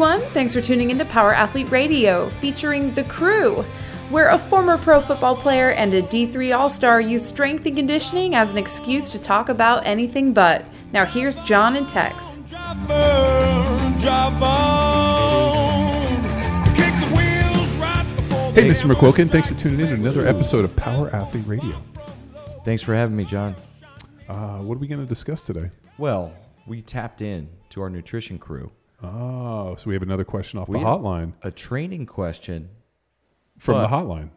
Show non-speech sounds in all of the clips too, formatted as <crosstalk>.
everyone. Thanks for tuning into Power Athlete Radio, featuring The Crew, where a former pro football player and a D3 All Star use strength and conditioning as an excuse to talk about anything but. Now, here's John and Tex. Hey, Mr. McQuilkin, thanks for tuning in to another episode of Power Athlete Radio. Thanks for having me, John. Uh, what are we going to discuss today? Well, we tapped in to our nutrition crew. Oh, so we have another question off We the have hotline A training question. from the but- hotline.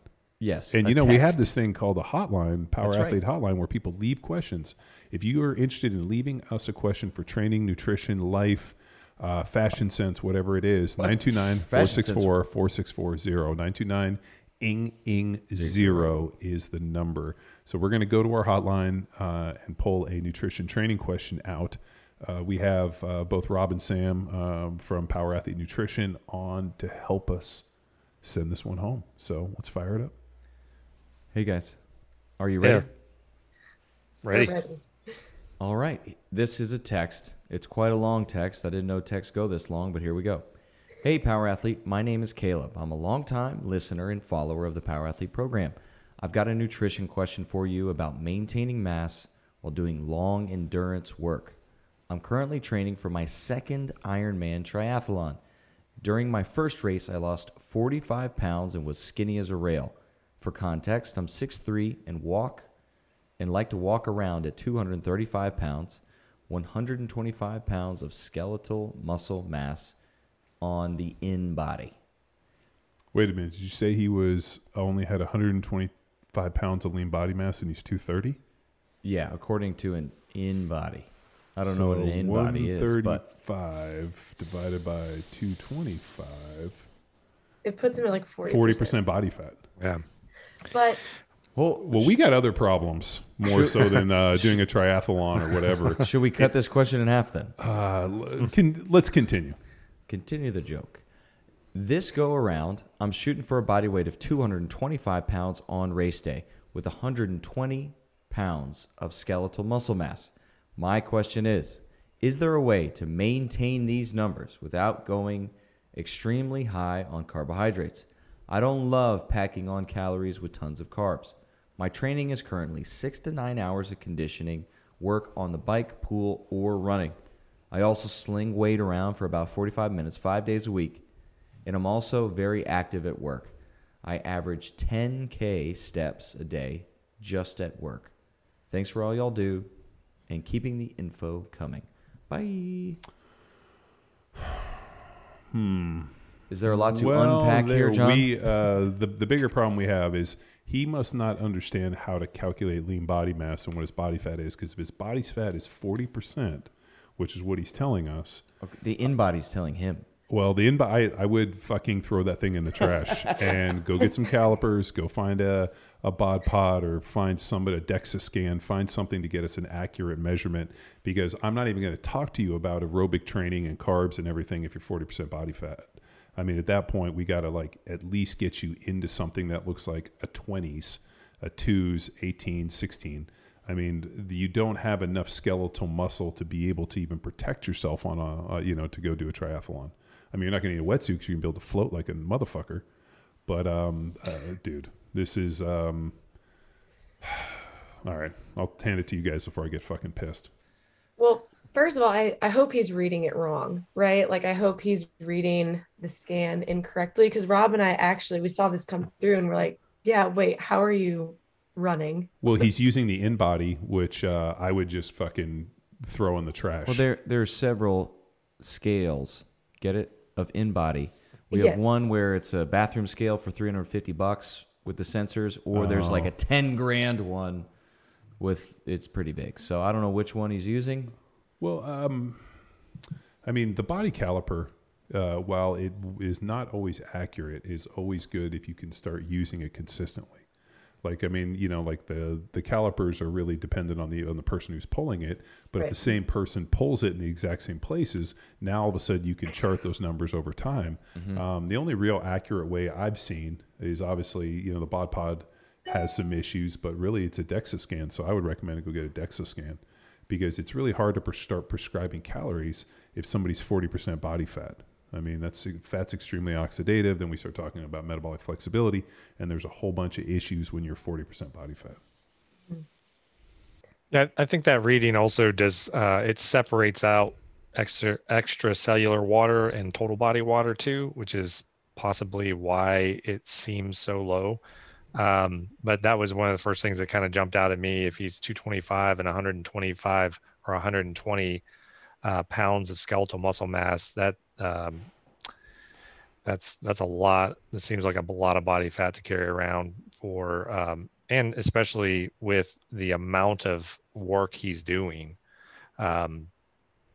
Yes. And a you know, we have text. this thing called the hotline, Power That's right. Athlete Hotline, where people leave questions. If you are interested in leaving us a question for training, nutrition, life, uh, fashion sense, whatever it is, 929 464 4640. 929 ing ing zero is the number. So we're going to go to our hotline uh, and pull a nutrition training question out. Uh, we have uh, both Rob and Sam um, from Power Athlete Nutrition on to help us send this one home. So let's fire it up. Hey, guys. Are you ready? Ready? All right. This is a text. It's quite a long text. I didn't know texts go this long, but here we go. Hey, Power Athlete. My name is Caleb. I'm a longtime listener and follower of the Power Athlete program. I've got a nutrition question for you about maintaining mass while doing long endurance work. I'm currently training for my second Ironman triathlon. During my first race, I lost 45 pounds and was skinny as a rail. For context, I'm 6'3 and walk and like to walk around at 235 pounds, 125 pounds of skeletal muscle mass on the in body. Wait a minute. Did you say he was uh, only had 125 pounds of lean body mass and he's 230? Yeah, according to an in body. I don't know what an in body is, but 135 divided by 225, It puts him at like 40%. 40% body fat. Yeah. But well, Well, we got other problems more so <laughs> than uh, doing a triathlon or whatever. <laughs> should we cut this question in half then? Uh, can, let's continue. Continue the joke. This go around, I'm shooting for a body weight of 225 pounds on race day with 120 pounds of skeletal muscle mass. My question is Is there a way to maintain these numbers without going extremely high on carbohydrates? I don't love packing on calories with tons of carbs. My training is currently six to nine hours of conditioning, work on the bike, pool, or running. I also sling weight around for about 45 minutes, five days a week, and I'm also very active at work. I average 10K steps a day just at work. Thanks for all y'all do and keeping the info coming. Bye. Hmm. Is there a lot to well, unpack there, here, John? We, uh, the, the bigger problem we have is he must not understand how to calculate lean body mass and what his body fat is because if his body fat is 40%, which is what he's telling us, Okay, the in body's telling him. Well, the in I, I would fucking throw that thing in the trash <laughs> and go get some calipers, go find a, a bod pod or find somebody a DEXA scan, find something to get us an accurate measurement because I'm not even going to talk to you about aerobic training and carbs and everything if you're 40% body fat. I mean, at that point, we got to like at least get you into something that looks like a 20s, a 2s, 18, 16. I mean, you don't have enough skeletal muscle to be able to even protect yourself on a, uh, you know, to go do a triathlon. I mean, you're not going to need a wetsuit because you can be able to float like a motherfucker. But, um, uh, dude, this is, um, <sighs> all right. I'll hand it to you guys before I get fucking pissed. well, first of all, I, I hope he's reading it wrong, right? Like I hope he's reading the scan incorrectly because Rob and I actually we saw this come through and we're like, yeah, wait, how are you running? Well, he's using the in body, which uh, I would just fucking throw in the trash. Well, there there are several scales. Get it of in body. We have one where it's a bathroom scale for 350 bucks with the sensors, or there's like Oh. a 10 grand one with it's pretty big. So I don't know which one he's using. Well, um, I mean, the body caliper, uh, while it is not always accurate, is always good if you can start using it consistently. Like, I mean, you know, like the the calipers are really dependent on the on the person who's pulling it. But if the same person pulls it in the exact same places, now all of a sudden you can chart those numbers over time. Um, the only real accurate way I've seen is obviously, you know, the bod pod has some issues, but really it's a DEXA scan. So I would recommend to go get a DEXA scan because it's really hard to start prescribing calories if somebody's 40% body fat. I mean, that's fat's extremely oxidative. Then we start talking about metabolic flexibility, and there's a whole bunch of issues when you're 40% body fat. Yeah, I think that reading also does uh, it separates out extra extracellular water and total body water too, which is possibly why it seems so low. Um, but that was one of the first things that kind of jumped out at me. If he's 225 and 125 or 120 uh, pounds of skeletal muscle mass, that um, that's that's a lot. It seems like a lot of body fat to carry around for, um, and especially with the amount of work he's doing. Um,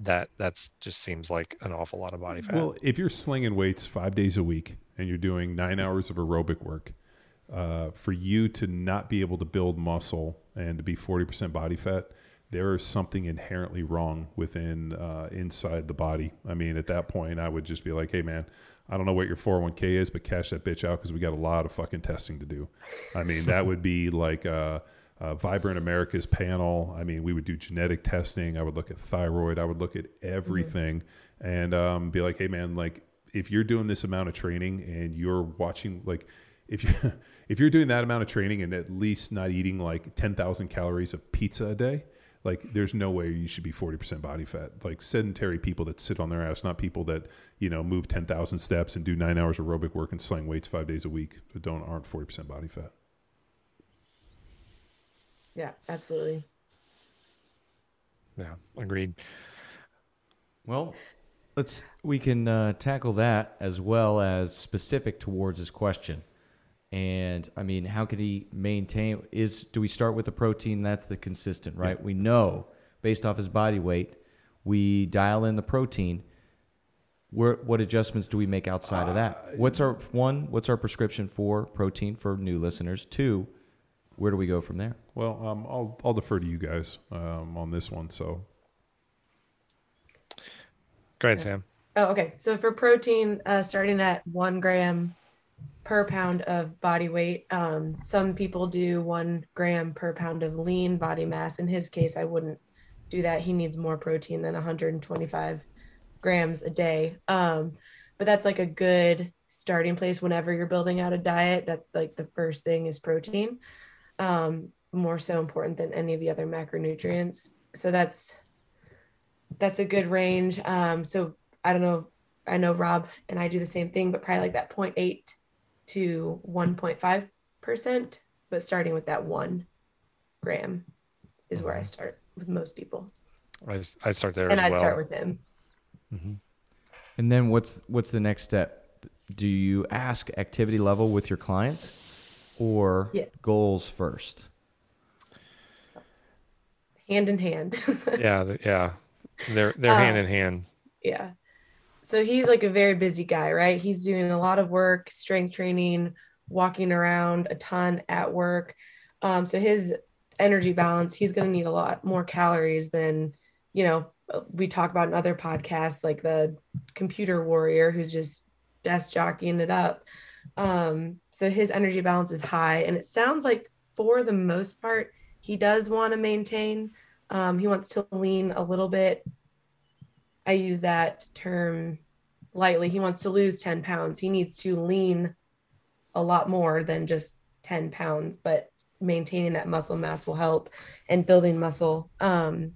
that that's just seems like an awful lot of body fat. Well, if you're slinging weights five days a week and you're doing nine hours of aerobic work, uh, for you to not be able to build muscle and to be 40% body fat, there is something inherently wrong within uh, inside the body. I mean, at that point, I would just be like, "Hey, man, I don't know what your 401k is, but cash that bitch out because we got a lot of fucking testing to do." I mean, that would be like uh, uh, Vibrant America's panel. I mean, we would do genetic testing. I would look at thyroid. I would look at everything mm-hmm. and um, be like, "Hey, man, like if you're doing this amount of training and you're watching, like, if you <laughs> if you're doing that amount of training and at least not eating like 10,000 calories of pizza a day." Like there's no way you should be 40% body fat. Like sedentary people that sit on their ass not people that you know move 10,000 steps and do 9 hours of aerobic work and sling weights 5 days a week but don't aren't 40% body fat. Yeah absolutely. Yeah agreed. Well let's we can uh, tackle that as well as specific towards his question and I mean, how could he maintain? Is do we start with the protein? That's the consistent, right? Yeah. We know based off his body weight, we dial in the protein. Where, what adjustments do we make outside uh, of that? Uh, what's our one? What's our prescription for protein for new listeners? Two, where do we go from there? Well, um, I'll I'll defer to you guys um, on this one. So, go ahead, Sam. Oh, okay. So for protein, uh, starting at one gram per pound of body weight. Um, some people do one gram per pound of lean body mass. In his case, I wouldn't do that. He needs more protein than 125 grams a day. Um, but that's like a good starting place whenever you're building out a diet. That's like the first thing is protein, um, more so important than any of the other macronutrients. So that's that's a good range. Um, so I don't know. I know Rob and I do the same thing, but probably like that 0.8 to 1.5%, but starting with that one gram is where I start with most people. I, I start there and I'd well. start with him. Mm-hmm. And then what's what's the next step? Do you ask activity level with your clients or yeah. goals first? Hand in hand. <laughs> yeah, yeah. They're they're uh, hand in hand. Yeah so he's like a very busy guy, right? He's doing a lot of work, strength training, walking around a ton at work. Um, so his energy balance, he's going to need a lot more calories than, you know, we talk about in other podcasts, like the computer warrior who's just desk jockeying it up. Um, so his energy balance is high. And it sounds like for the most part, he does want to maintain. Um, he wants to lean a little bit I use that term lightly. He wants to lose 10 pounds. He needs to lean a lot more than just 10 pounds, but maintaining that muscle mass will help and building muscle. Um,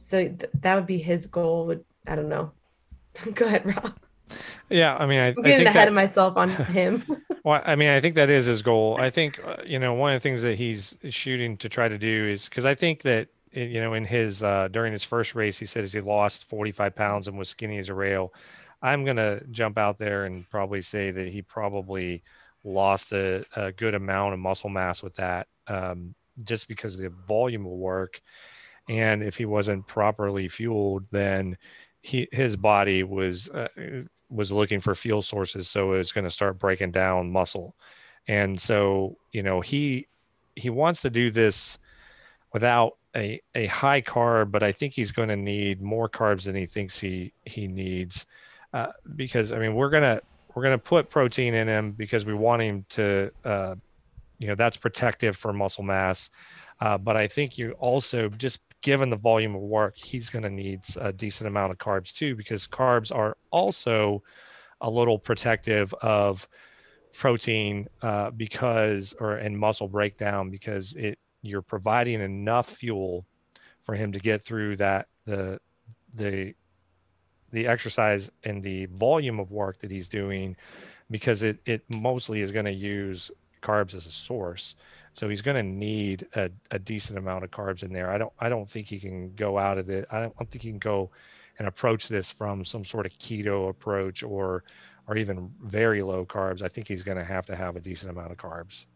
so th- that would be his goal. Would I don't know. <laughs> Go ahead, Rob. Yeah, I mean, I, am getting I think ahead that, of myself on <laughs> him. well, I mean, I think that is his goal. I <laughs> think uh, you know one of the things that he's shooting to try to do is because I think that you know, in his uh, during his first race, he says he lost 45 pounds and was skinny as a rail. I'm gonna jump out there and probably say that he probably lost a, a good amount of muscle mass with that, um, just because of the volume of work. And if he wasn't properly fueled, then he his body was uh, was looking for fuel sources, so it was going to start breaking down muscle. And so, you know, he he wants to do this without a, a high carb, but I think he's going to need more carbs than he thinks he he needs, uh, because I mean we're gonna we're gonna put protein in him because we want him to, uh, you know, that's protective for muscle mass, uh, but I think you also just given the volume of work, he's going to need a decent amount of carbs too, because carbs are also a little protective of protein uh, because or and muscle breakdown because it you're providing enough fuel for him to get through that the the the exercise and the volume of work that he's doing because it it mostly is going to use carbs as a source. So he's going to need a, a decent amount of carbs in there. I don't i don't think he can go out of it i don't, think he can go and approach this from some sort of keto approach or or even very low carbs. I think he's going to have to have a decent amount of carbs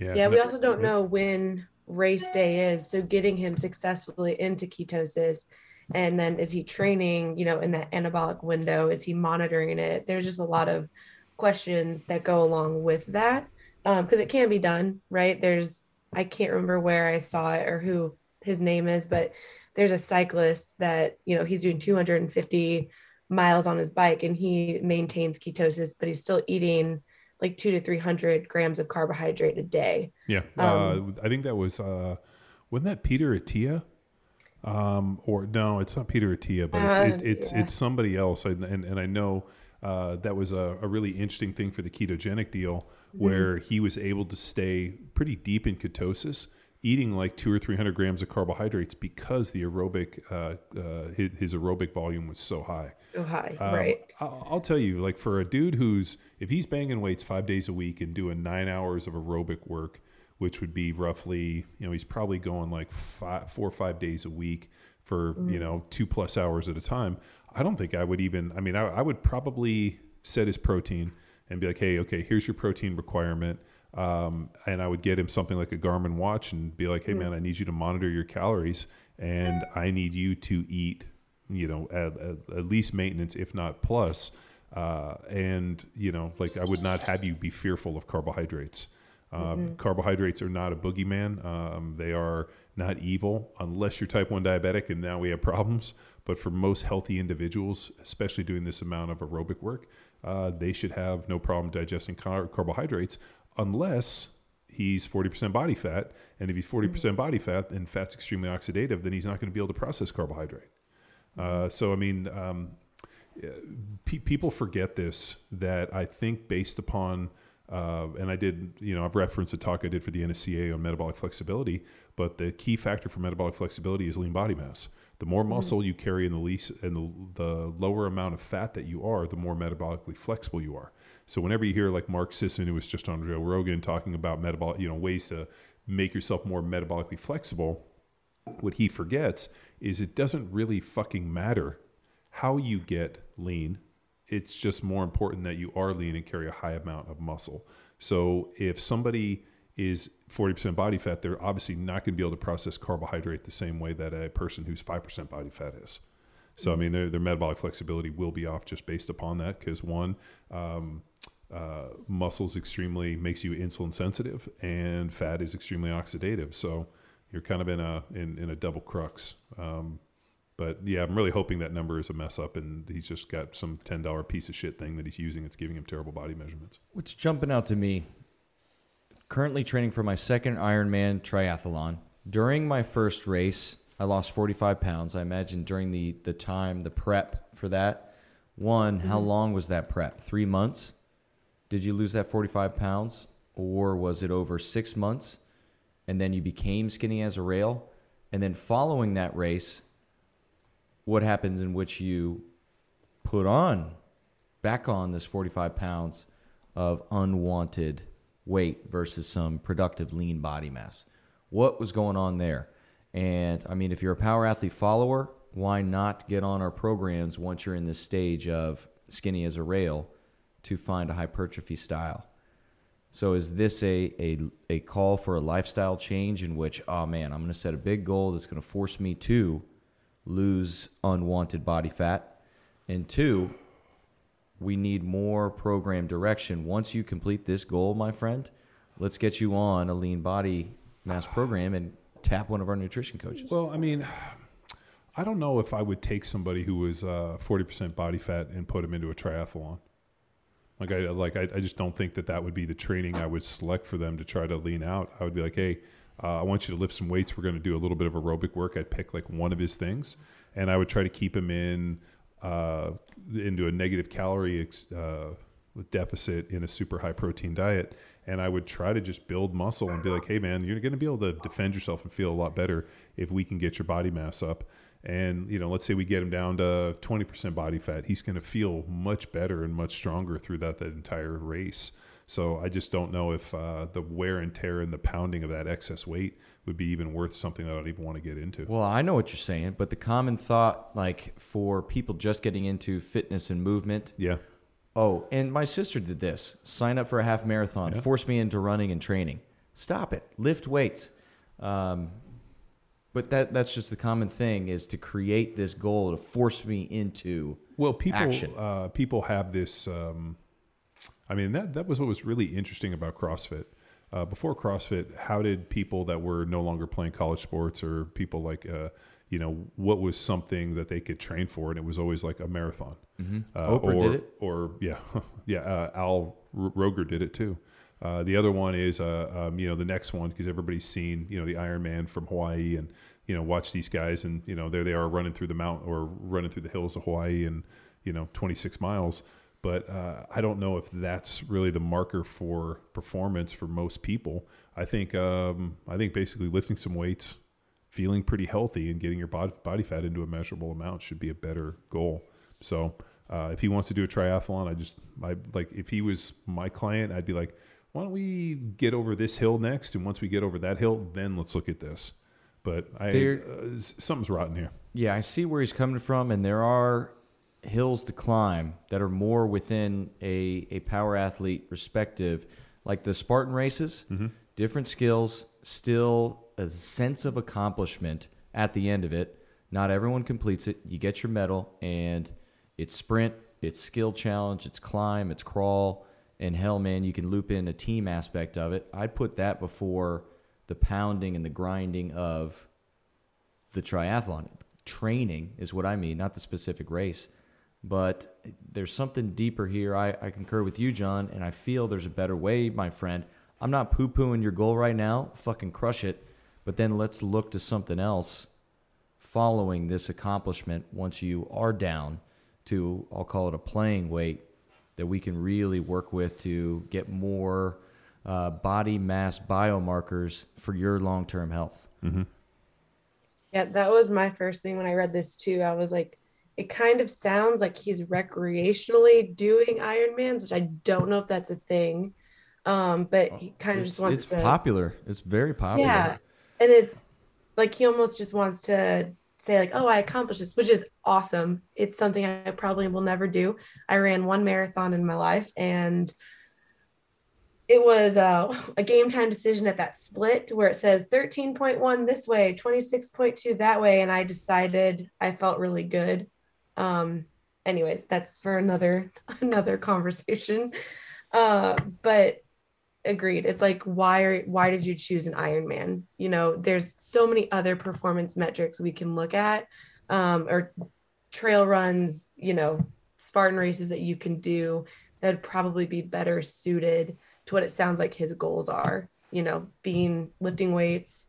Yeah. Yeah, we also don't know when race day is. So getting him successfully into ketosis and then is he training, you know, in that anabolic window? Is he monitoring it? There's just a lot of questions that go along with that. Um, because it can be done, right? There's I can't remember where I saw it or who his name is, but there's a cyclist that, you know, he's doing 250 miles on his bike and he maintains ketosis, but he's still eating like two to 300 grams of carbohydrate a day. Yeah, Um, uh, I think that was uh, wasn't that Peter Attia? Um, or no, it's not Peter Attia, but it's Uh, it, it's, yeah. it's somebody else, and and, and I know uh, that was a, a really interesting thing for the ketogenic deal, Mm-hmm. where he was able to stay pretty deep in ketosis, eating like two or three hundred grams of carbohydrates because the aerobic uh, uh, his, his aerobic volume was so high. So high, Um, right? I'll, I'll tell you, like for a dude who's if he's banging weights five days a week and doing nine hours of aerobic work, which would be roughly, you know, he's probably going like five, four or five days a week for you know two plus hours at a time. I don't think I would even. I mean, I, I would probably set his protein and be like, hey, okay, here's your protein requirement. Um, and I would get him something like a Garmin watch and be like, hey, man, I need you to monitor your calories and I need you to eat, you know, at, at, at least maintenance, if not plus. Uh, and, you know, like I would not have you be fearful of carbohydrates. Um, Carbohydrates are not a boogeyman. Um, they are not evil unless you're type 1 diabetic, and now we have problems. But for most healthy individuals, especially doing this amount of aerobic work, uh, they should have no problem digesting car- carbohydrates unless he's 40% body fat. And if he's 40% body fat and fat's extremely oxidative, then he's not going to be able to process carbohydrate. Uh, so, I mean, um, pe- people forget this that I think based upon, uh, and I did, you know, I've referenced a talk I did for the NSCA on metabolic flexibility, but the key factor for metabolic flexibility is lean body mass. The more muscle you carry in the least and the, the lower amount of fat that you are, the more metabolically flexible you are. So whenever you hear like Mark Sisson, who was just on Joe Rogan talking about metabolic, you know, ways to make yourself more metabolically flexible, what he forgets is it doesn't really fucking matter how you get lean. It's just more important that you are lean and carry a high amount of muscle. So if somebody is 40% body fat, they're obviously not going to be able to process carbohydrate the same way that a person who's 5% body fat is. So, I mean, their, their metabolic flexibility will be off just based upon that because one, um, uh, muscles extremely makes you insulin sensitive and fat is extremely oxidative. So you're kind of in a, in, in a double crux. Um, but yeah, I'm really hoping that number is a mess up and he's just got some $10 piece of shit thing that he's using. It's giving him terrible body measurements. What's jumping out to me? Currently training for my second Ironman triathlon. During my first race, I lost 45 pounds. I imagine during the the time, the prep for that. One, how long was that prep? Three months. Did you lose that 45 pounds, or was it over six months, and then you became skinny as a rail? And then following that race, what happens in which you put on back on this 45 pounds of unwanted weight versus some productive lean body mass. What was going on there? And I mean, if you're a power athlete follower, why not get on our programs once you're in this stage of skinny as a rail to find a hypertrophy style? So is this a, a, a call for a lifestyle change in which, oh man, I'm going to set a big goal that's going to force me to lose unwanted body fat? And two, we need more program direction. Once you complete this goal, my friend, let's get you on a lean body mass program and tap one of our nutrition coaches. Well, I mean, I don't know if I would take somebody who was uh, forty percent body fat and put him into a triathlon. Like I like I, I just don't think that that would be the training I would select for them to try to lean out. I would be like, hey, Uh, I want you to lift some weights. We're going to do a little bit of aerobic work. I'd pick like one of his things, and I would try to keep him in uh, into a negative calorie ex- uh, deficit in a super high protein diet. And I would try to just build muscle and be like, hey, man, you're going to be able to defend yourself and feel a lot better if we can get your body mass up. And, you know, let's say we get him down to 20% body fat. He's going to feel much better and much stronger throughout that entire race. So I just don't know if uh, the wear and tear and the pounding of that excess weight would be even worth something that I'd even want to get into. Well, I know what you're saying, but the common thought, like for people just getting into fitness and movement, Yeah. oh, and my sister did this sign up for a half marathon, Yeah. force me into running and training. Stop it. Lift weights. Um, but that that's just the common thing is to create this goal to force me into Well, people action. uh, people have this. Um, I mean, that that was what was really interesting about CrossFit. Uh, before CrossFit, how did people that were no longer playing college sports or people like, uh, you know, what was something that they could train for? And it was always like a marathon. Uh, Oprah or, did it. Or yeah, <laughs> yeah. Uh, Al Roker did it too. Uh, the other one is, uh, um, you know, the next one because everybody's seen, you know, the Iron Man from Hawaii and you know watch these guys and you know there they are running through the mountain or running through the hills of Hawaii and you know 26 miles. But uh, I don't know if that's really the marker for performance for most people. I think um, I think basically lifting some weights, feeling pretty healthy, and getting your body body fat into a measurable amount should be a better goal. So uh, if he wants to do a triathlon, I just I like if he was my client, I'd be like, why don't we get over this hill next, and once we get over that hill, then let's look at this. But I There- uh, something's rotten here. Yeah, I see where he's coming from, and there are hills to climb that are more within a, a power athlete perspective, like the Spartan races, different skills, still a sense of accomplishment at the end of it. Not everyone completes it. You get your medal, and it's sprint, it's skill challenge, it's climb, it's crawl, and hell, man, you can loop in a team aspect of it. I'd put that before the pounding and the grinding of the triathlon. Training is what I mean, not the specific race. But there's something deeper here. I, I concur with you, John, and I feel there's a better way, my friend. I'm not poo pooing your goal right now. Fucking crush it. But then let's look to something else following this accomplishment once you are down to, I'll call it a playing weight, that we can really work with to get more uh, body mass biomarkers for your long term health. Yeah, that was my first thing when I read this too. I was like, it kind of sounds like he's recreationally doing Ironmans, which I don't know if that's a thing. Um, but he kind of It's, just wants it's to popular. It's very popular. Yeah. And it's like he almost just wants to say, like, oh, I accomplished this, which is awesome. It's something I probably will never do. I ran one marathon in my life and it was uh, <laughs> a game time decision at that split where it says 13.1 this way, 26.2 that way. And I decided I felt really good. Um, anyways, that's for another <laughs> another conversation. Uh, but agreed it's like why are why did you choose an ironman you know there's so many other performance metrics we can look at um, or trail runs you know spartan races that you can do that would probably be better suited to what it sounds like his goals are you know being lifting weights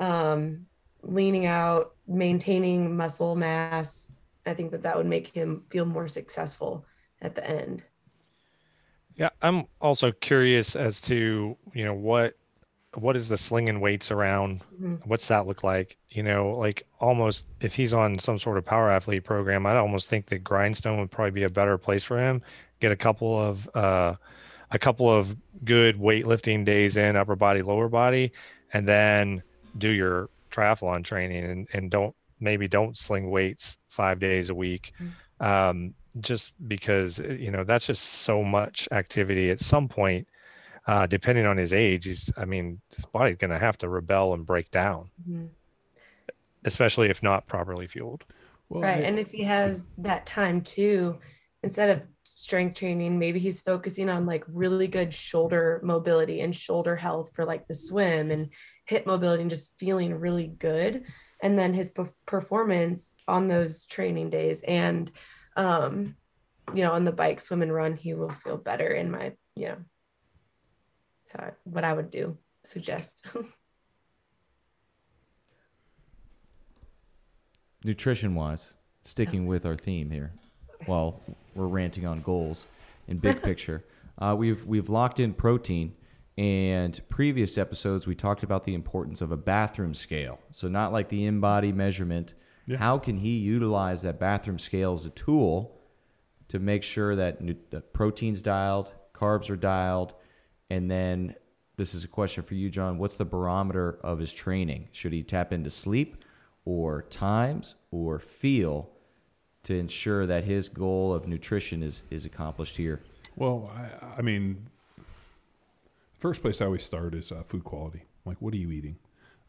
um, leaning out maintaining muscle mass i think that that would make him feel more successful at the end Yeah, I'm also curious as to, you know, what what is the slinging weights around? Mhm. What's that look like? You know, like almost if he's on some sort of power athlete program, I'd almost think that grindstone would probably be a better place for him. Get a couple of uh a couple of good weightlifting days in upper body, lower body, and then do your triathlon training and, and don't maybe don't sling weights five days a week. Um, just because you know that's just so much activity at some point uh, depending on his age he's i mean his body's going to have to rebel and break down Mhm. especially if not properly fueled Well, right I- and if he has that time too instead of strength training. Maybe he's focusing on like really good shoulder mobility and shoulder health for like the swim and hip mobility and just feeling really good. And then his performance on those training days and um you know on the bike swim and run he will feel better in my you know so what i would do suggest. <laughs> Nutrition wise sticking with our theme here well we're ranting on goals and big <laughs> picture, uh, we've we've locked in protein. And previous episodes, we talked about the importance of a bathroom scale. So not like the in-body measurement. Yeah. How can he utilize that bathroom scale as a tool to make sure that, nu- that protein's dialed, carbs are dialed, and then this is a question for you, John. What's the barometer of his training? Should he tap into sleep or times or feel to ensure that his goal of nutrition is, is accomplished here? Well, I, I mean, first place I always start is uh, food quality. Like, what are you eating?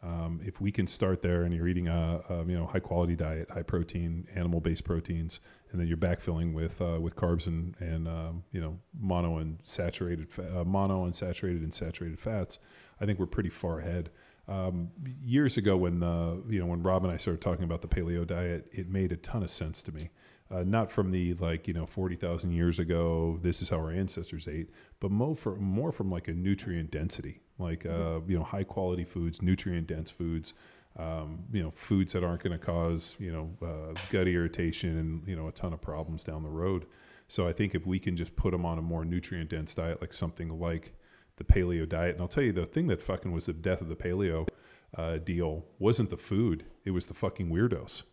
Um, if we can start there and you're eating a, a you know high quality diet, high protein, animal based proteins, and then you're backfilling with uh, with carbs and and um, you know mono and saturated uh, mono unsaturated and saturated fats, I think we're pretty far ahead. Um, years ago, when uh, you know when Rob and I started talking about the paleo diet, it made a ton of sense to me. Uh, not from the like you know forty thousand years ago. This is how our ancestors ate, but more from more from like a nutrient density, like uh, you know high quality foods, nutrient dense foods. Um, you know foods that aren't going to cause you know uh, gut irritation and you know a ton of problems down the road. So I think if we can just put them on a more nutrient dense diet, like something like the paleo diet, and I'll tell you the thing that fucking was the death of the paleo uh, deal wasn't the food; it was the fucking weirdos.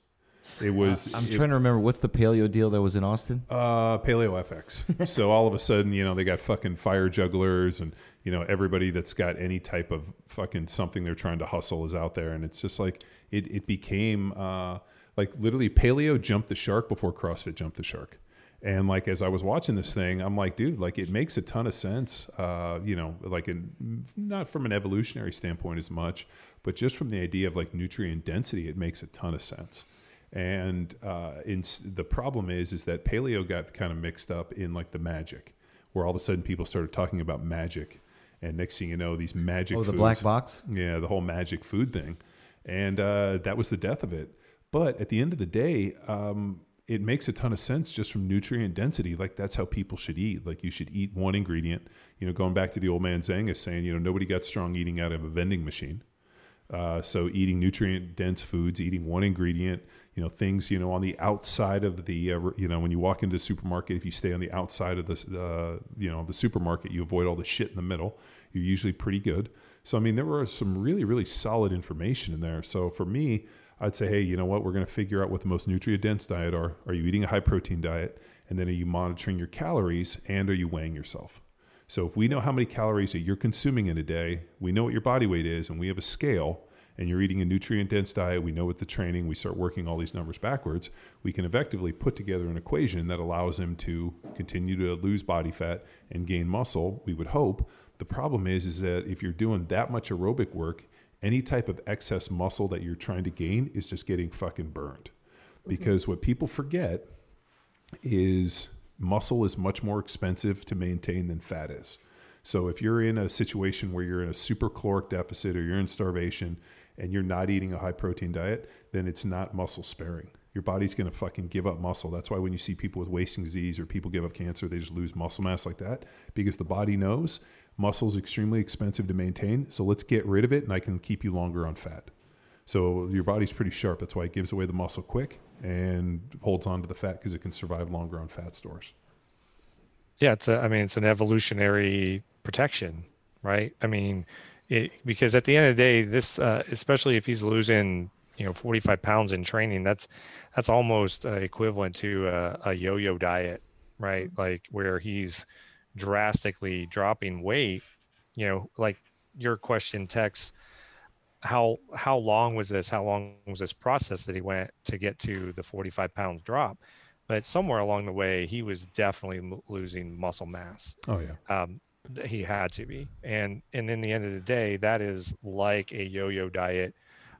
It was. I'm it- trying to remember what's the paleo deal that was in Austin? uh, Paleo FX. <laughs> so all of a sudden, you know, they got fucking fire jugglers and, you know, everybody that's got any type of fucking something they're trying to hustle is out there. And it's just like, it, it became, uh, like literally paleo jumped the shark before CrossFit jumped the shark. And like, as I was watching this thing, I'm like, dude, like it makes a ton of sense. Uh, you know, like in, not from an evolutionary standpoint as much, but just from the idea of like nutrient density, it makes a ton of sense. And uh, in, the problem is, is that paleo got kind of mixed up in like the magic, where all of a sudden people started talking about magic, and next thing you know, these magic. Oh, the foods, black box? Yeah, the whole magic food thing, and uh, that was the death of it. But at the end of the day, um, it makes a ton of sense just from nutrient density. Like that's how people should eat. Like you should eat one ingredient. You know, going back to the old man Zangus saying, you know, nobody got strong eating out of a vending machine. Uh, so eating nutrient dense foods, eating one ingredient, you know, things, you know, on the outside of the, uh, you know, when you walk into the supermarket, if you stay on the outside of the, uh, you know, the supermarket, you avoid all the shit in the middle. You're usually pretty good. So, I mean, there were some really, really solid information in there. So for me, I'd say, hey, you know what? We're going to figure out what the most nutrient dense diet are. Are you eating a high protein diet? And then are you monitoring your calories and are you weighing yourself? So if we know how many calories that you're consuming in a day, we know what your body weight is, and we have a scale, and you're eating a nutrient dense diet, we know with the training, we start working all these numbers backwards, we can effectively put together an equation that allows them to continue to lose body fat and gain muscle, we would hope. The problem is, is that if you're doing that much aerobic work, any type of excess muscle that you're trying to gain is just getting fucking burned. Because what people forget is muscle is much more expensive to maintain than fat is. So if you're in a situation where you're in a super caloric deficit or you're in starvation and you're not eating a high protein diet, then it's not muscle sparing. Your body's going to fucking give up muscle. That's why when you see people with wasting disease or people give up cancer, they just lose muscle mass like that because the body knows muscle is extremely expensive to maintain. So let's get rid of it and I can keep you longer on fat. So your body's pretty sharp. That's why it gives away the muscle quick and holds on to the fat because it can survive longer on fat stores. Yeah, it's a, I mean, it's an evolutionary protection, right? I mean, it, because at the end of the day, this, uh, especially if he's losing, you know, 45 pounds in training, that's that's almost uh, equivalent to a, a yo-yo diet, right? Like where he's drastically dropping weight. You know, like your question, Tex, how how long was this? How long was this process that he went to get to the 45 pounds drop? But somewhere along the way, he was definitely losing muscle mass Oh yeah. um, he had to be and and in the end of the day that is like a yo-yo diet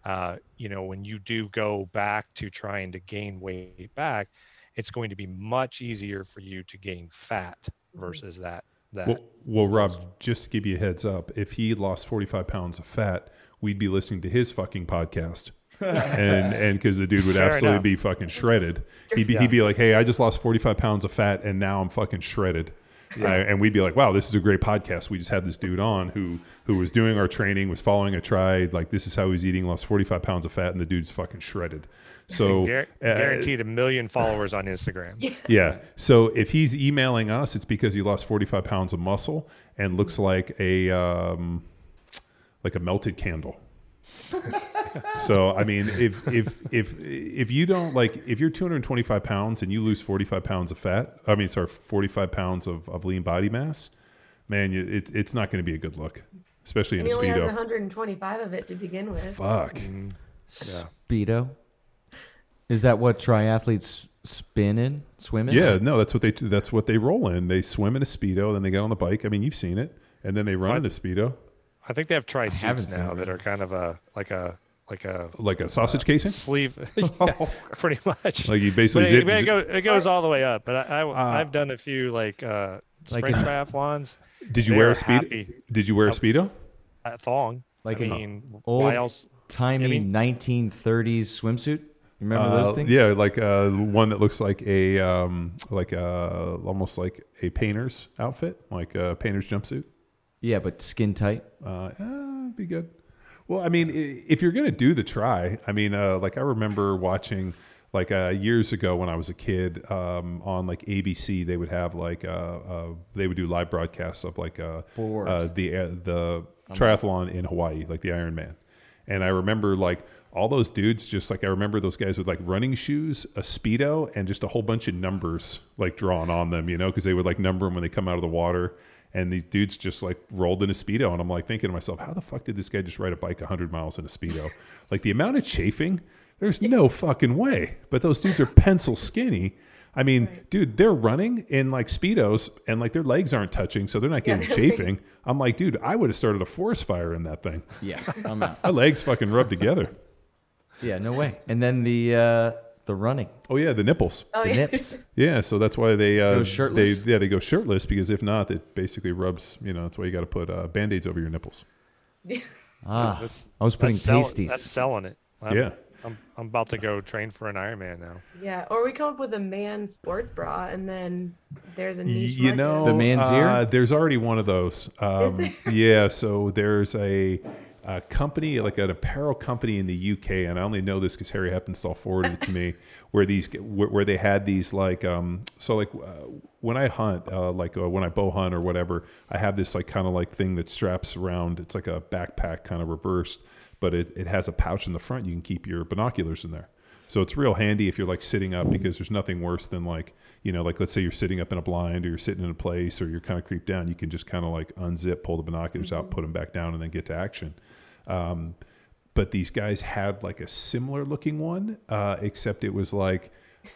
uh, you know when you do go back to trying to gain weight back it's going to be much easier for you to gain fat Mm-hmm. versus that that Well, well, Rob, just to give you a heads up, if he lost 45 pounds of fat, we'd be listening to his fucking podcast. <laughs> and and because the dude would Fair absolutely enough. be fucking shredded. He'd be, he'd be like, hey, I just lost 45 pounds of fat and now I'm fucking shredded. Uh, and we'd be like, "Wow, this is a great podcast." We just had this dude on who who was doing our training, was following a tri. Like this is how he's eating, lost forty five pounds of fat, and the dude's fucking shredded. <laughs> So Guar- uh, guaranteed a million followers on Instagram. <laughs> yeah. So if he's emailing us, it's because he lost 45 pounds of muscle and looks like a um, like a melted candle. <laughs> so I mean, if if if if you don't like, if you're 225 pounds and you lose 45 pounds of fat, I mean, sorry, 45 pounds of, of lean body mass, man, you, it, it's not going to be a good look, especially in And a he only has speedo. 125 of it to begin with. Fuck. Mm-hmm. Speedo. Is that what triathletes spin in, swim in? Yeah, no, that's what they that's what they roll in. They swim in a speedo, then they get on the bike. I mean, you've seen it, and then they run in the speedo I think they have tri suits now that are kind of a like a like a like a sausage casing. sleeve, <laughs> <laughs> yeah, pretty much. Like you basically it, zip. but it, go, it goes all the way up. But I, I have Uh, done a few like uh, Like triathlons. <laughs> did you they wear a speedo? happy. Did you wear a speedo? At thong. Like I an mean, old- why else? Timey I mean- 1930s swimsuit. Remember Uh, those things? Yeah, like uh, one that looks like a um, like a almost like a painter's outfit, like a painter's jumpsuit. Yeah, but skin tight. Uh, uh, be good. Well, I mean, if you're gonna do the try, I mean, uh, like I remember watching like uh, years ago when I was a kid um, on like ABC, they would have like uh, uh, they would do live broadcasts of like uh, uh, the the triathlon in Hawaii, like the Ironman. And I remember like all those dudes, just like I remember those guys with like running shoes, a speedo, and just a whole bunch of numbers like drawn on them, you know, because they would like number them when they come out of the water. And these dudes just like rolled in a speedo, and I'm like thinking to myself, how the fuck did this guy just ride a bike 100 miles in a speedo? <laughs> like the amount of chafing, there's no fucking way. But those dudes are pencil skinny. I mean, dude, they're running in like speedos, and like their legs aren't touching, so they're not getting <laughs> chafing. I'm like, dude, I would have started a forest fire in that thing. Yeah, I'm out. My legs fucking rub together. yeah, no way. And then the uh, the running, Oh yeah, the nipples. Oh, the yeah. nips. <laughs> Yeah, so that's why they uh, Go shirtless? They, yeah, they go shirtless because if not, it basically rubs. You know, that's why you got to put uh, band-aids over your nipples. <laughs> Ah, That's- I was putting that's sell- pasties. That's selling it. I'm, Yeah. I'm, I'm about to go train for an Ironman now. Yeah, or we come up with a man sports bra, and then there's a niche. You market. know, The man's uh, ear? There's already one of those. Um, yeah, so there's a, a company, like an apparel company in the UK, and I only know this because Harry Heppenstall forwarded it to me, <laughs> where these where, where they had these like um, so like uh, when I hunt, uh, like uh, when I bow hunt or whatever, I have this like kind of like thing that straps around. It's like a backpack kind of reversed, but it, it has a pouch in the front. You can keep your binoculars in there. So it's real handy if you're like sitting up because there's nothing worse than like, you know, like let's say you're sitting up in a blind or you're sitting in a place or you're kind of creeped down. You can just kind of like unzip, pull the binoculars out, put them back down, and then get to action. Um, but these guys had like a similar looking one, uh, except it was like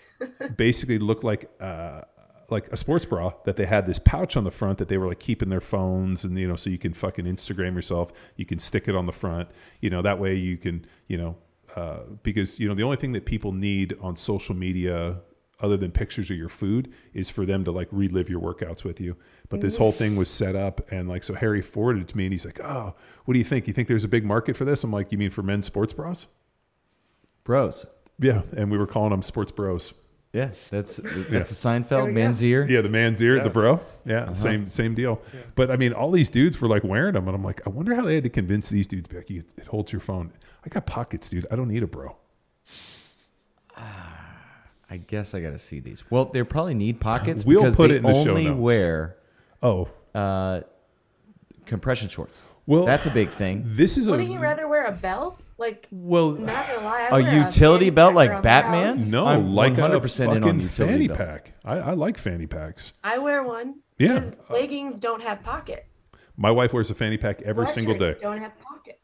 <laughs> basically looked like uh, like a sports bra that they had this pouch on the front that they were like keeping their phones and you know so you can fucking Instagram yourself. You can stick it on the front. You know that way you can you know uh, because you know the only thing that people need on social media other than pictures of your food is for them to like relive your workouts with you. But mm. this whole thing was set up and like so Harry forwarded it to me and he's like, "Oh, what do you think? You think there's a big market for this?" I'm like, "You mean for men's sports bras?" Bros. Yeah, and we were calling them sports bros. Yeah, that's <laughs> that's a Seinfeld we man's go. ear. Yeah, the manssiere, the bro. Yeah, uh-huh. same same deal. But I mean, all these dudes were like wearing them, and I'm like, I wonder how they had to convince these dudes. Be like, it, it holds your phone. I got pockets, dude. I don't need a bro. Ah, I guess I got to see these. Well, they probably need pockets We'll because put they it in the show only notes. wear Oh, uh, compression shorts. well, That's a big thing. <laughs> this is a Wouldn't you rather wear a belt? Like, well, not gonna lie, I A wear utility fanny belt pack like around the Batman? no, I'm like 100% a in on fucking utility fanny belt. pack. I, I like fanny packs. I wear one. Yeah. Because leggings don't have pockets. My wife wears a fanny pack every single day. Don't have pockets.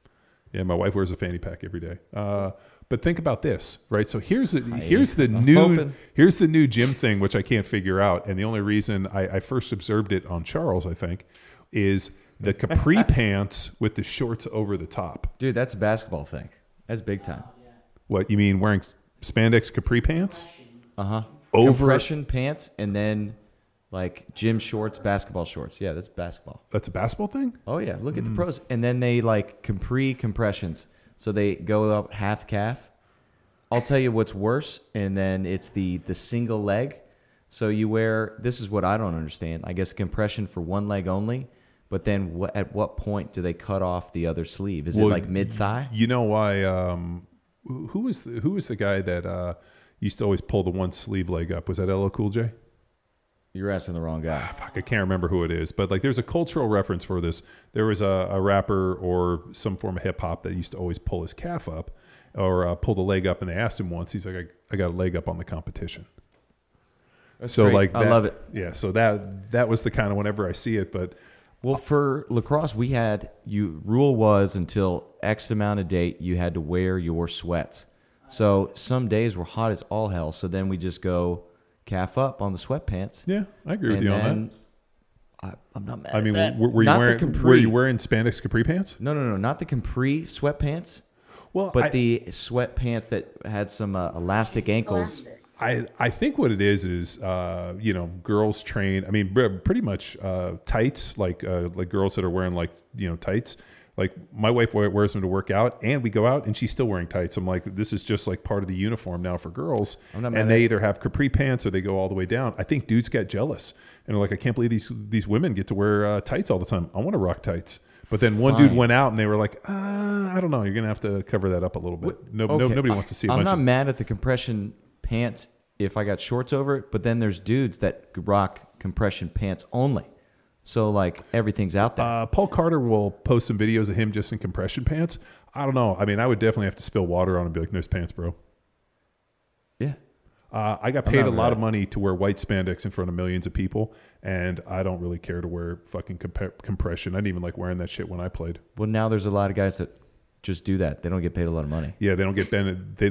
Yeah, my wife wears a fanny pack every day. Uh, but think about this, right? So here's the here's the new hoping. here's the new gym thing, which I can't figure out. And the only reason I, I first observed it on Charles, I think, is the capri <laughs> pants with the shorts over the top. Dude, that's a basketball thing. That's big time. What you mean wearing spandex capri pants Uh huh. over? Compression pants and then like gym shorts, basketball shorts. Yeah, that's basketball. That's a basketball thing. Oh yeah, look at the pros. And then they like capri compressions, so they go up half calf. I'll tell you what's worse, and then it's the the single leg So you wear this is what I don't understand. I guess compression for one leg only, but then what, at what point do they cut off the other sleeve? Is Well, it like mid thigh? You know why? Um, who was the, who was the guy that uh, used to always pull the one sleeve leg up? Was that LL Cool J? You're asking the wrong guy. fuck, I can't remember who it is, but like there's a cultural reference for this. There was a, a rapper or some form of hip hop that used to always pull his calf up or uh, pull the leg up, and they asked him once. He's like, I, I got a leg up on the competition. so great. like, I love it. Yeah, so that that was the kind of whenever I see it, but Well, for lacrosse, we had you rule was until X amount of date you had to wear your sweats. So some days were hot as all hell. So then we just go calf up on the sweatpants. yeah, I agree with you on that. I, I'm not mad. I at mean, were, were you not wearing the were you wearing spandex capri pants? no, no, no, not the capri sweatpants, Well, but I, the sweatpants that had some uh, elastic ankles. I, I think what it is is uh, you know girls train. I mean, pretty much uh, tights like uh, like girls that are wearing like you know tights. Like my wife wears them to work out, and we go out, and she's still wearing tights. I'm like, this is just like part of the uniform now for girls. I'm not mad and they it. either have capri pants or they go all the way down. I think dudes get jealous and are like, I can't believe these these women get to wear uh, tights all the time. I want to rock tights. But then one dude went out and they were like, uh, I don't know. You're gonna have to cover that up a little bit. No, no nobody wants to see a I'm not of mad at the compression pants if I got shorts over it, but then there's dudes that rock compression pants only. So like everything's out there. Uh, Paul Carter will post some videos of him just in compression pants. I don't know. I mean, I would definitely have to spill water on him and be like, "Nice pants, bro." yeah. Uh, I got paid a lot mad. of money to wear white spandex in front of millions of people, and I don't really care to wear fucking comp- compression. I didn't even like wearing that shit when I played. Well, now there's a lot of guys that just do that. They don't get paid a lot of money. Yeah, they don't get. They <laughs>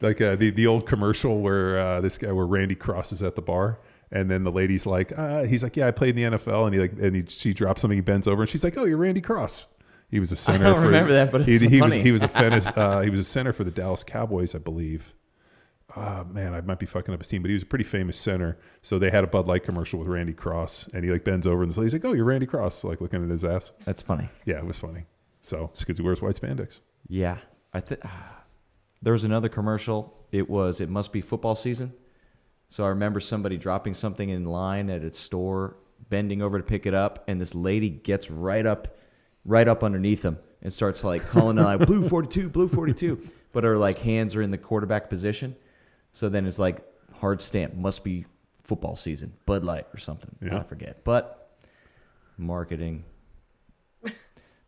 like uh, the the old commercial where uh, this guy where Randy crosses at the bar. And then the lady's like, uh, he's like, yeah, I played in the NFL, and he like, and he, she drops something, he bends over, and she's like, oh, you're Randy Cross. He was a center. I don't for, remember that, but he, he was he was a fennis, <laughs> uh, he was a center for the Dallas Cowboys, I believe. Uh, man, I might be fucking up his team, but he was a pretty famous center. So they had a Bud Light commercial with Randy Cross, and he like bends over, and he's like, oh, you're Randy Cross, like looking at his ass. That's funny. Yeah, it was funny. So it's because he wears white spandex. Yeah. I think <sighs> there was another commercial. It was it must be football season. So I remember somebody dropping something in line at a store, bending over to pick it up, and this lady gets right up right up underneath him and starts like calling out like blue 42, blue 42. But her like hands are in the quarterback position. So then it's like hard stamp, must be football season, Bud Light or something. Yeah. I forget. But marketing.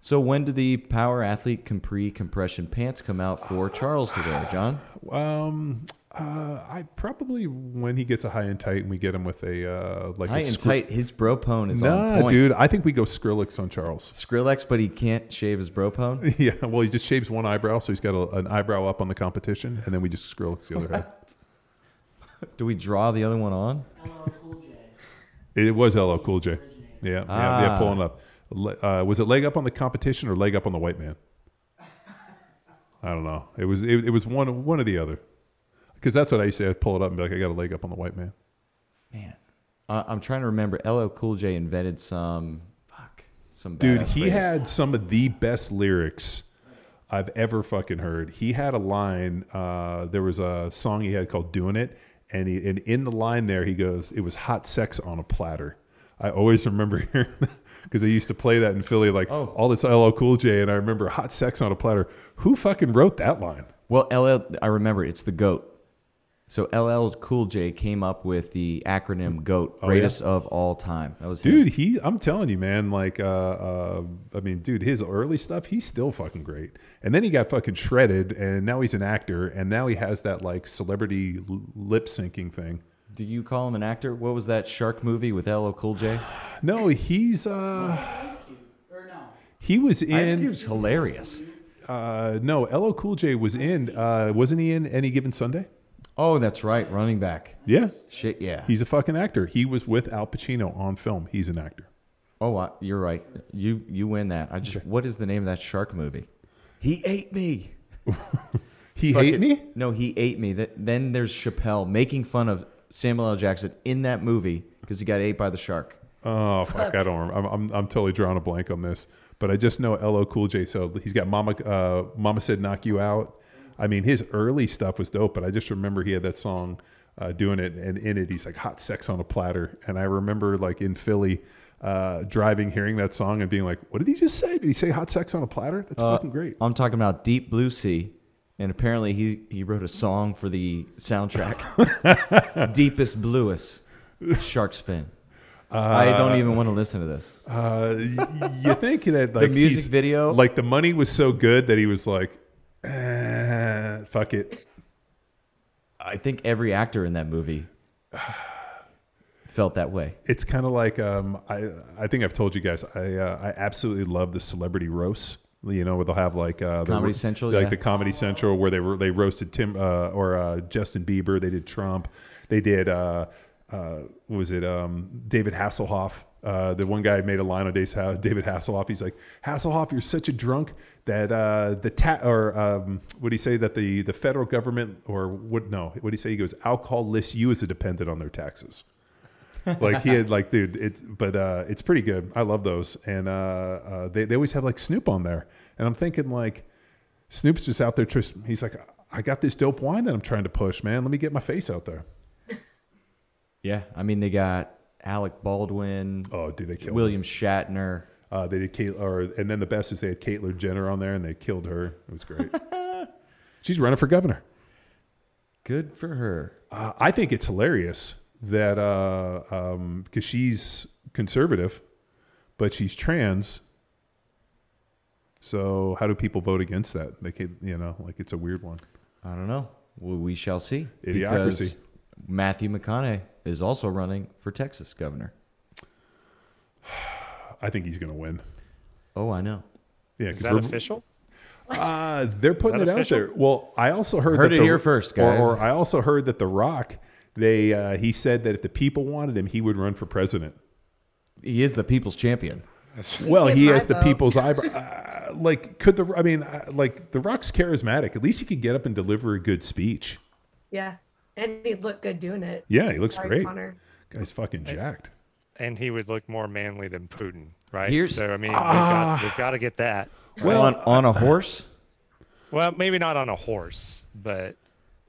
So when do the Power Athlete Capri compression pants come out for Charles to wear, John? Um, uh, I probably when he gets a high and tight, and we get him with a uh, like High a and scr- tight, his bro pone is Nah, on point. dude, I think we go Skrillex on Charles. Skrillex, but he can't shave his bro pone. <laughs> Yeah, well, he just shaves one eyebrow, so he's got a, an eyebrow up on the competition, and then we just Skrillex the other head. Do we draw the other one on? It was LL Cool J. Yeah, yeah, yeah, Ah. pulling up. Uh, was it leg up on the competition or leg up on the white man? I don't know. It was it, it was one one or the other. Because that's what I used to say. I'd pull it up and be like, I got a leg up on the white man. Man, uh, I'm trying to remember. LL Cool J invented some. Fuck, some. Dude, he had some of the best lyrics I've ever fucking heard. He had a line. Uh, there was a song he had called "Doing It," and he and in the line there he goes, "It was hot sex on a platter." I always remember <laughs> hearing because I used to play that in Philly, like Oh. all this LL Cool J, and I remember "hot sex on a platter." Who fucking wrote that line? Well, LL, I remember it's the GOAT. So LL Cool J came up with the acronym GOAT, Oh, greatest of all time. That was him. Dude, he I'm telling you, man, like uh uh I mean, dude, his early stuff, he's still fucking great. And then he got fucking shredded and now he's an actor and now he has that like celebrity l- lip syncing thing. Do you call him an actor? What was that shark movie with LL Cool J? <sighs> No, he's uh Ice Q or no. he was in Ice Cube's hilarious. uh no, LL Cool J was in uh wasn't he in any given Sunday? Oh, that's right, running back. Yeah. Shit, yeah. He's a fucking actor. He was with Al Pacino on film. He's an actor. Oh, I, you're right. You you win that. I just what is the name of that shark movie? He ate me. <laughs> He Fuck hate it. me? No, he ate me. That then there's Chappelle making fun of Samuel L. Jackson in that movie because he got ate by the shark. Oh fuck! I don't. Remember. I'm, I'm I'm totally drawing a blank on this, but I just know LL Cool J. So he's got Mama. Uh, Mama said knock you out. I mean, his early stuff was dope, but I just remember he had that song. uh, doing it, and in it he's like hot sex on a platter. And I remember like in Philly. Uh, driving, hearing that song, and being like, "What did he just say? Did he say hot sex on a platter? That's Uh, fucking great." I'm talking about Deep Blue Sea, and apparently he he wrote a song for the soundtrack. <laughs> Deepest bluest shark's fin. I don't even want to listen to this. Uh, you think that like the music video? like the money was so good that he was like, eh, "Fuck it." I think every actor in that movie felt that way. It's kind of like um, I I think I've told you guys I uh, I absolutely love the celebrity roasts. You know, where they'll have like uh, the, Comedy Central, like yeah. the Comedy Central, where they ro- they roasted Tim uh, or uh, Justin Bieber. They did Trump. They did uh, was it um, David Hasselhoff. Uh, the one guy made a line on David Hasselhoff. He's like, Hasselhoff, you're such a drunk that uh, the ta- or um, what do you say that the the federal government or what? No, what do you say? He goes, alcohol lists you as a dependent on their taxes like he had like dude it's but uh it's pretty good i love those and uh, uh they, they always have like snoop on there and i'm thinking like snoop's just out there just he's like i got this dope wine that i'm trying to push man let me get my face out there Yeah, I mean they got Alec Baldwin, oh dude they killed William Shatner. uh they did Kate or and then the best is they had caitlyn jenner on there and they killed her it was great <laughs> she's running for governor Good for her. uh, i think it's hilarious that uh um because she's conservative but she's trans so how do people vote against that they can you know like it's a weird one I don't know. Well, we shall see. Idiocracy. Because Matthew McConaughey is also running for Texas governor. <sighs> i think he's gonna win Oh, I know. yeah Is 'cause that official? Uh, they're putting that it out there. Well, I also heard, Heard that it the, here first, guys. Or, I also heard that The Rock, they uh, he said that if the people wanted him, he would run for president. He is the people's champion. <laughs> Well, Get he my has the people's <laughs> eyebrow. Uh, like, could the I mean, uh, like The Rock's charismatic. At least he could get up and deliver a good speech. Yeah. And he'd look good doing it. Yeah, he looks Sorry, great. Connor. Guy's fucking jacked. And he would look more manly than Putin, right? Here's- so I mean, they've got, they've got to get that. Well, on, on a horse. Well, maybe not on a horse, but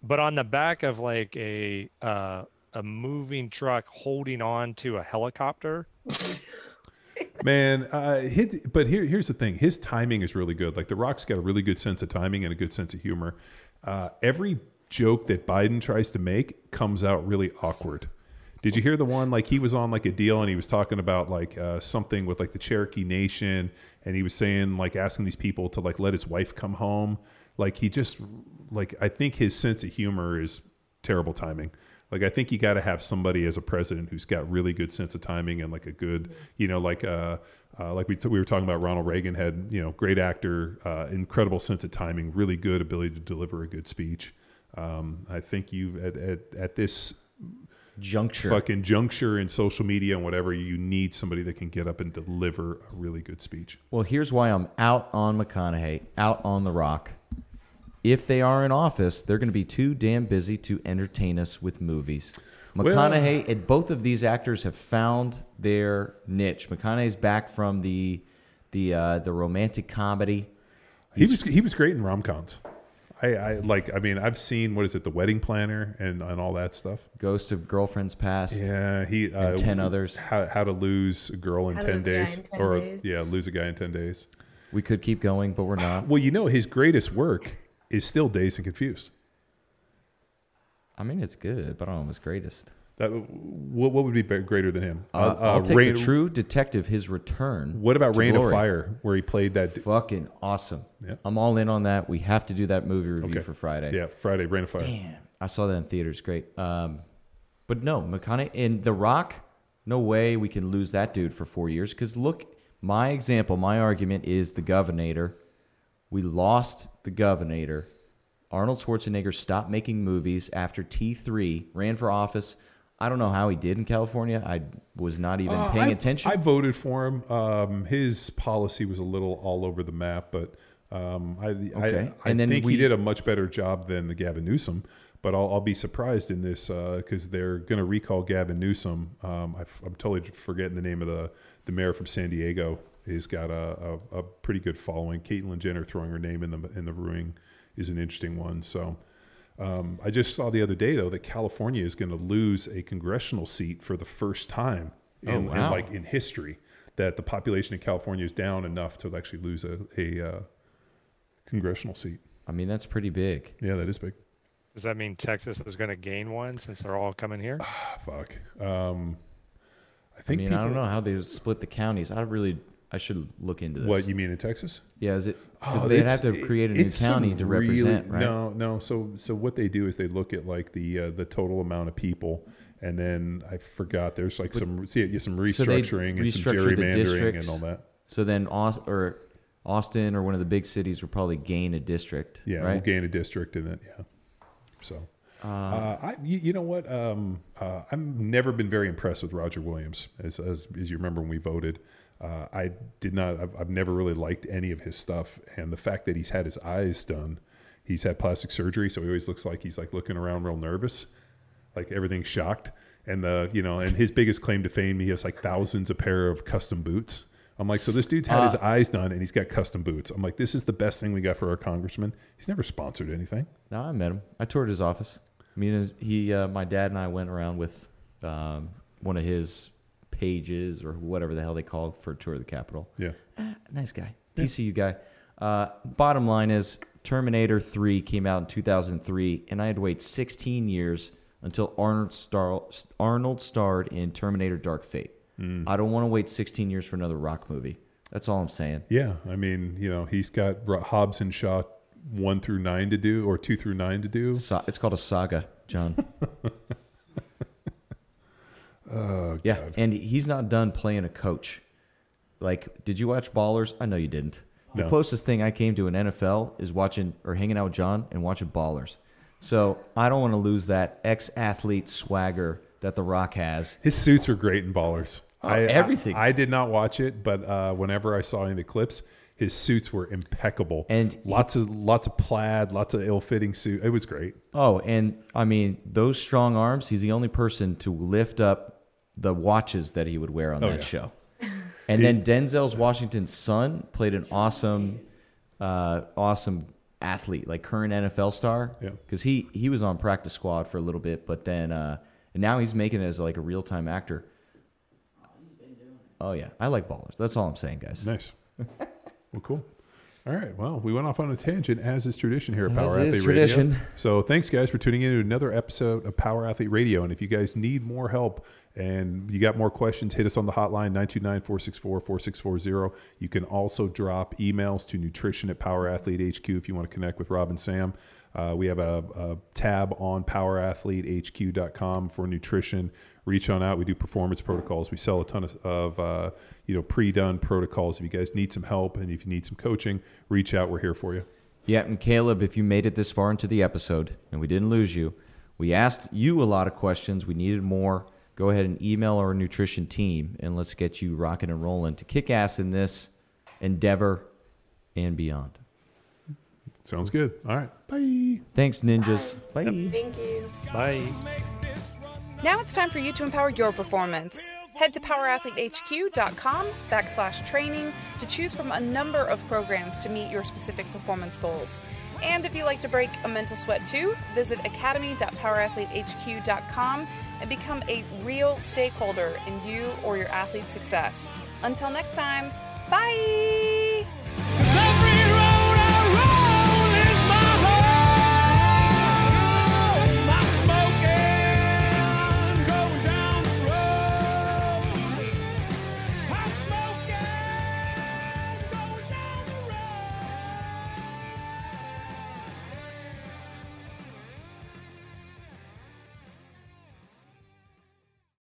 but on the back of like a uh, a moving truck holding on to a helicopter. <laughs> Man, uh, his, but here, here's the thing: his timing is really good. Like The Rock's got a really good sense of timing and a good sense of humor. Uh, every joke that Biden tries to make comes out really awkward. Did you hear the one like he was on like a deal and he was talking about like uh, something with like the Cherokee Nation and he was saying like asking these people to like let his wife come home. Like he just like I think his sense of humor is terrible timing. Like I think you got to have somebody as a president who's got really good sense of timing and like a good, you know, like uh, uh like we we were talking about Ronald Reagan had, you know, great actor, uh, incredible sense of timing, really good ability to deliver a good speech. Um, I think you at, at at this Juncture. fucking juncture in social media and whatever, you need somebody that can get up and deliver a really good speech. Well, here's why I'm out on McConaughey, out on The Rock. If they are in office, they're going to be too damn busy to entertain us with movies. McConaughey and both of these actors have found their niche. McConaughey's back from the the uh, the romantic comedy. He was he was great in rom coms. I, I like. I mean, I've seen what is it, The Wedding Planner, and and all that stuff. Ghost of Girlfriends Past. Yeah, he uh, 10 others. How how to lose a girl in How to ten Lose a Guy days, in 10 or Days. yeah, lose a guy in ten days. We could keep going, but we're not. Well, you know, his greatest work is still Dazed and Confused. I mean, it's good, but I don't know if it's greatest. That what, what would be greater than him? Uh, I'll take Rain- the True Detective, his return. What about Rain Glory. of Fire, where he played that? Fucking awesome. Yeah. I'm all in on that. We have to do that movie review Okay. for Friday. Yeah, Friday, Reign of Fire. Damn. I saw that in theaters. Great. Um, but no, McConaughey in The Rock. No way we can lose that dude for four years. Because look, my example, my argument is the Governor. We lost the Governor. Arnold Schwarzenegger stopped making movies after T3, ran for office. I don't know how he did in California. I was not even Uh, paying I- attention. I voted for him. Um, his policy was a little all over the map, but um, I, Okay. I, I And then think we- he did a much better job than Gavin Newsom. But I'll, I'll be surprised in this because they're going to recall Gavin Newsom. Um, I, am totally forgetting the name of the the mayor from San Diego. He's got a, a, a pretty good following. Caitlyn Jenner throwing her name in the in the ring is an interesting one. So Um, I just saw the other day though that California is going to lose a congressional seat for the first time in, Oh, in like in history. That the population in California is down enough to actually lose a, a uh, congressional seat. I mean, that's pretty big. Yeah, that is big. Does that mean Texas is going to gain one since they're all coming here? Ah, fuck. Um, I I think. mean, I don't know how they split the counties. I really, I should look into this. What you mean in Texas? Yeah, is it because Oh, they'd have to create a new county to really- represent, right? No, no. So, so what they do is they look at like the uh, the total amount of people, and then I forgot there's like some see, yeah, some So restructuring and some gerrymandering and all that. So then, or Austin or one of the big cities will probably gain a district. Yeah, right. we'll gain a district and then yeah. So, uh, I you, you know what? Um, uh, I've never been very impressed with Roger Williams, as as, as you remember when we voted. Uh, I did not. I've, I've never really liked any of his stuff, and the fact that he's had his eyes done, he's had plastic surgery, so he always looks like he's like looking around real nervous, like everything's shocked. And the you know, and his biggest claim to fame, he has like thousands of pair of custom boots. I'm like, so this dude's had his eyes done and he's got custom boots. I'm like, this is the best thing we got for our congressman. He's never sponsored anything. No, I met him. I toured his office. I mean, he, uh, my dad and I went around with um, one of his pages or whatever the hell they call it for a tour of the Capitol. Yeah. Nice guy, TCU guy. Uh, bottom line is, Terminator 3 came out in 2003, and I had to wait 16 years until Arnold, star- Arnold starred in Terminator Dark Fate. I don't want to wait 16 years for another rock movie. That's all I'm saying. Yeah. I mean, you know, he's got Hobbs and Shaw one through nine to do or two through nine to do. So, it's called a saga, John. <laughs> Oh, Yeah, God. and he's not done playing a coach. Like, did you watch Ballers? I know you didn't. The No. closest thing I came to an NFL is watching or hanging out with John and watching Ballers. So I don't want to lose that ex-athlete swagger that The Rock has. His suits were great in Ballers. I, Oh, everything. I, I did not watch it, but uh, whenever I saw any of the clips, his suits were impeccable. And he- lots of lots of plaid, lots of ill-fitting suit. It was great. Oh, and I mean those strong arms. He's the only person to lift up the watches that he would wear on Oh, that yeah. show. <laughs> And then Denzel's Washington's son played an awesome, uh, awesome athlete, like current NFL star. Yeah. Because he he was on practice squad for a little bit, but then uh, and now he's making it as like a real time actor. Oh yeah, I like ballers. That's all I'm saying, guys. Nice. <laughs> well, cool. All right. Well, we went off on a tangent, as is tradition here at As Power is Athlete tradition. Radio. So, thanks, guys, for tuning in to another episode of Power Athlete Radio. And if you guys need more help and you got more questions, hit us on the hotline 929 464 4640. You can also drop emails to nutrition at Power Athlete HQ if you want to connect with Rob and Sam. Uh, we have a, a tab on powerathletehq.com for nutrition. Reach on out. We do performance protocols. We sell a ton of, of uh, you know pre-done protocols. If you guys need some help and if you need some coaching, reach out. We're here for you. Yeah, and Caleb, if you made it this far into the episode and we didn't lose you, we asked you a lot of questions. We needed more. Go ahead and email our nutrition team and let's get you rocking and rolling to kick ass in this endeavor and beyond. Sounds good. All right. Bye. Thanks, ninjas. Bye. Thank you. Bye. Now it's time for you to empower your performance. Head to powerathletehq.com backslash training to choose from a number of programs to meet your specific performance goals. And if you like to break a mental sweat too, visit academy.powerathletehq.com and become a real stakeholder in you or your athlete's success. Until next time, bye!